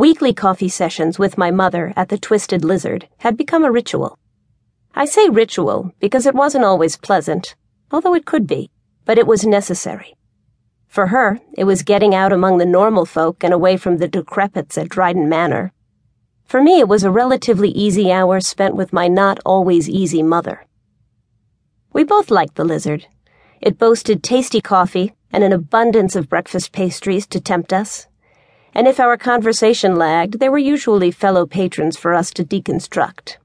Weekly coffee sessions with my mother at the Twisted Lizard had become a ritual. I say ritual because it wasn't always pleasant, although it could be, but it was necessary. For her, it was getting out among the normal folk and away from the decrepits at Dryden Manor. For me, it was a relatively easy hour spent with my not always easy mother. We both liked the lizard. It boasted tasty coffee and an abundance of breakfast pastries to tempt us. And if our conversation lagged, there were usually fellow patrons for us to deconstruct.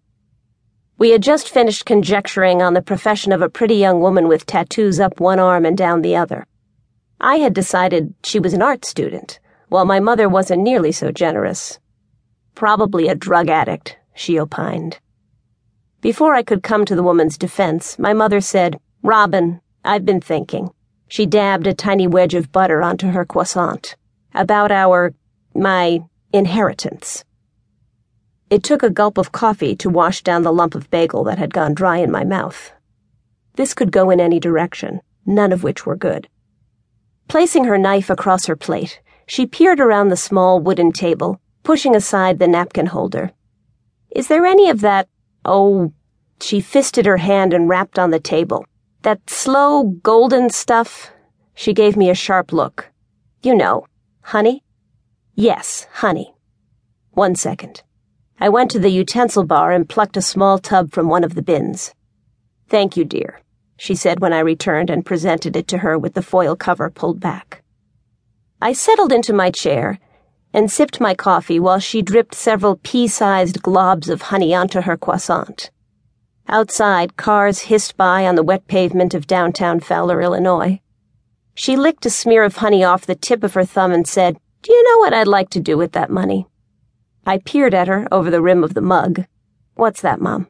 We had just finished conjecturing on the profession of a pretty young woman with tattoos up one arm and down the other. I had decided she was an art student, while my mother wasn't nearly so generous. Probably a drug addict, she opined. Before I could come to the woman's defense, my mother said, Robyn, I've been thinking. She dabbed a tiny wedge of butter onto her croissant. About our, my, inheritance. It took a gulp of coffee to wash down the lump of bagel that had gone dry in my mouth. This could go in any direction, none of which were good. Placing her knife across her plate, she peered around the small wooden table, pushing aside the napkin holder. Is there any of that, oh, she fisted her hand and rapped on the table. That slow, golden stuff? She gave me a sharp look. You know, honey? Yes, honey. One second. I went to the utensil bar and plucked a small tub from one of the bins. Thank you, dear, she said when I returned and presented it to her with the foil cover pulled back. I settled into my chair and sipped my coffee while she dripped several pea sized globs of honey onto her croissant. Outside, cars hissed by on the wet pavement of downtown Fowler, Illinois. She licked a smear of honey off the tip of her thumb and said, Do you know what I'd like to do with that money? I peered at her over the rim of the mug. What's that, Mom?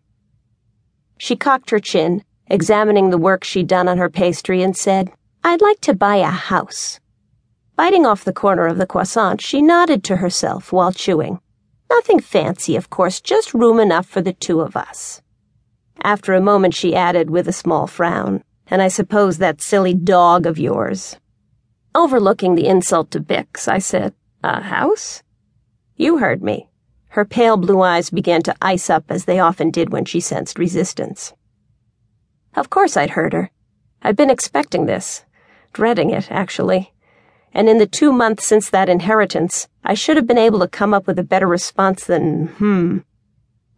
She cocked her chin, examining the work she'd done on her pastry, and said, I'd like to buy a house. Biting off the corner of the croissant, she nodded to herself while chewing. Nothing fancy, of course, just room enough for the two of us. After a moment, she added with a small frown, and I suppose that silly dog of yours. Overlooking the insult to Bix, I said, A house? You heard me. Her pale blue eyes began to ice up as they often did when she sensed resistance. Of course I'd heard her. I'd been expecting this, dreading it, actually. And in the two months since that inheritance, I should have been able to come up with a better response than, hmm.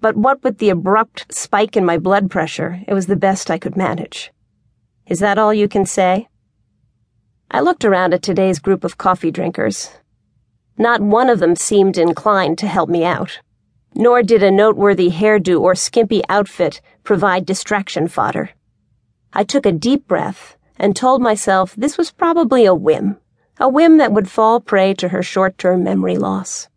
But what with the abrupt spike in my blood pressure, it was the best I could manage. Is that all you can say? I looked around at today's group of coffee drinkers. Not one of them seemed inclined to help me out. Nor did a noteworthy hairdo or skimpy outfit provide distraction fodder. I took a deep breath and told myself this was probably a whim, a whim that would fall prey to her short term memory loss.